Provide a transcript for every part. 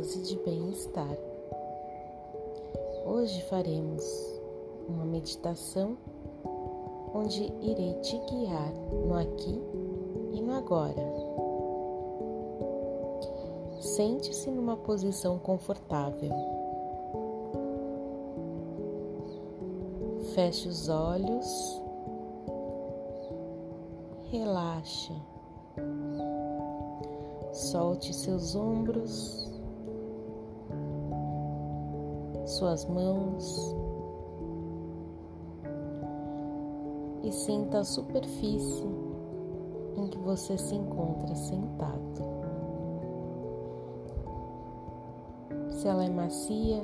base de bem-estar. Hoje faremos uma meditação onde irei te guiar no aqui e no agora. Sente-se numa posição confortável. Feche os olhos. Relaxe. Solte seus ombros, suas mãos e sinta a superfície em que você se encontra sentado. Se ela é macia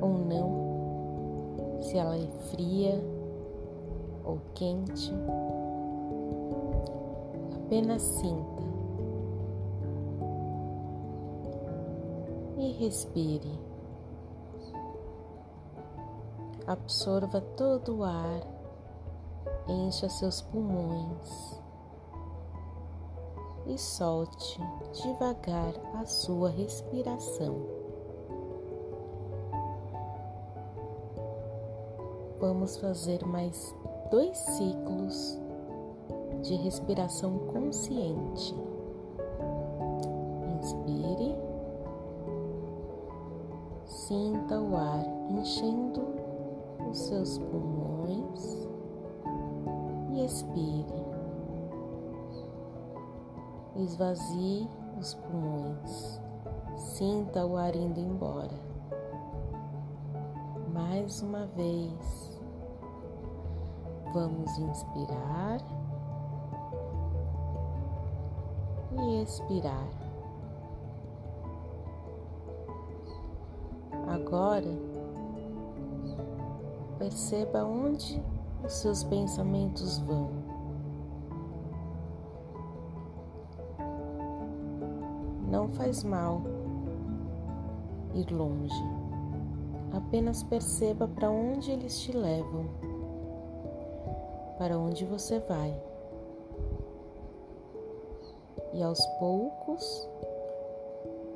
ou não, se ela é fria ou quente. Apenas sinta e respire. Absorva todo o ar, encha seus pulmões e solte devagar a sua respiração. Vamos fazer mais dois ciclos de respiração consciente. Inspire, sinta o ar enchendo os seus pulmões e expire. Esvazie os pulmões, sinta o ar indo embora. Mais uma vez, vamos inspirar. Expirar. Agora, perceba onde os seus pensamentos vão. Não faz mal ir longe, apenas perceba para onde eles te levam, para onde você vai e aos poucos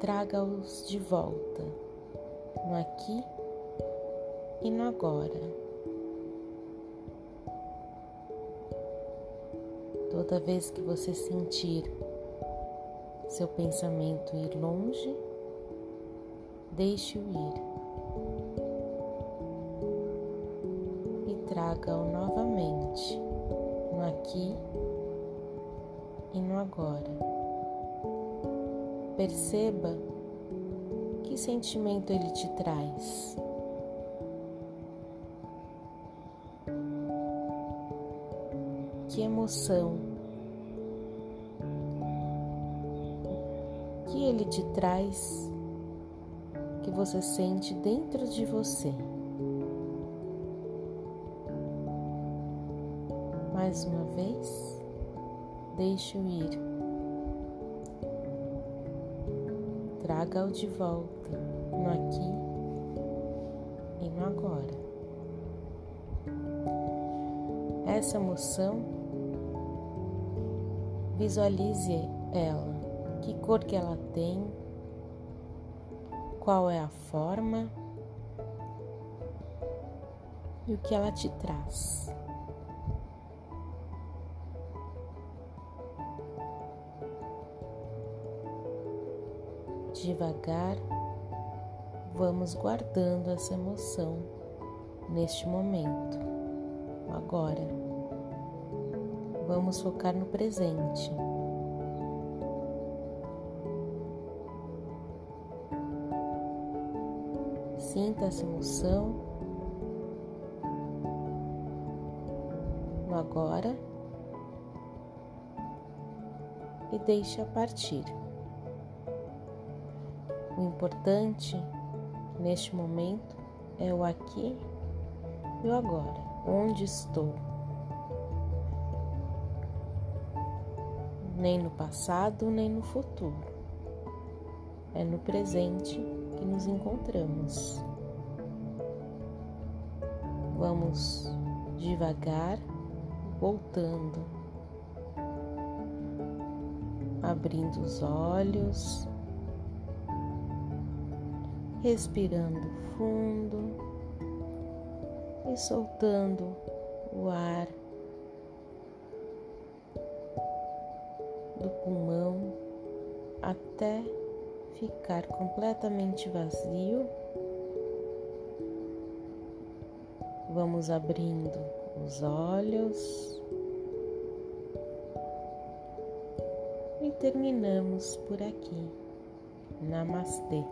traga-os de volta no aqui e no agora. Toda vez que você sentir seu pensamento ir longe, deixe-o ir e traga-o novamente no aqui e no agora. Perceba que sentimento ele te traz. Que emoção que ele te traz que você sente dentro de você. Mais uma vez, deixe-o ir. traga-o de volta no aqui e no agora. Essa emoção, visualize ela, que cor que ela tem, qual é a forma e o que ela te traz. Devagar, vamos guardando essa emoção neste momento, agora. Vamos focar no presente. Sinta essa emoção no agora e deixe a partir. O importante neste momento é o aqui e o agora, onde estou. Nem no passado, nem no futuro. É no presente que nos encontramos. Vamos devagar, voltando abrindo os olhos, respirando fundo e soltando o ar do pulmão até ficar completamente vazio. Vamos abrindo os olhos e terminamos por aqui. Namastê.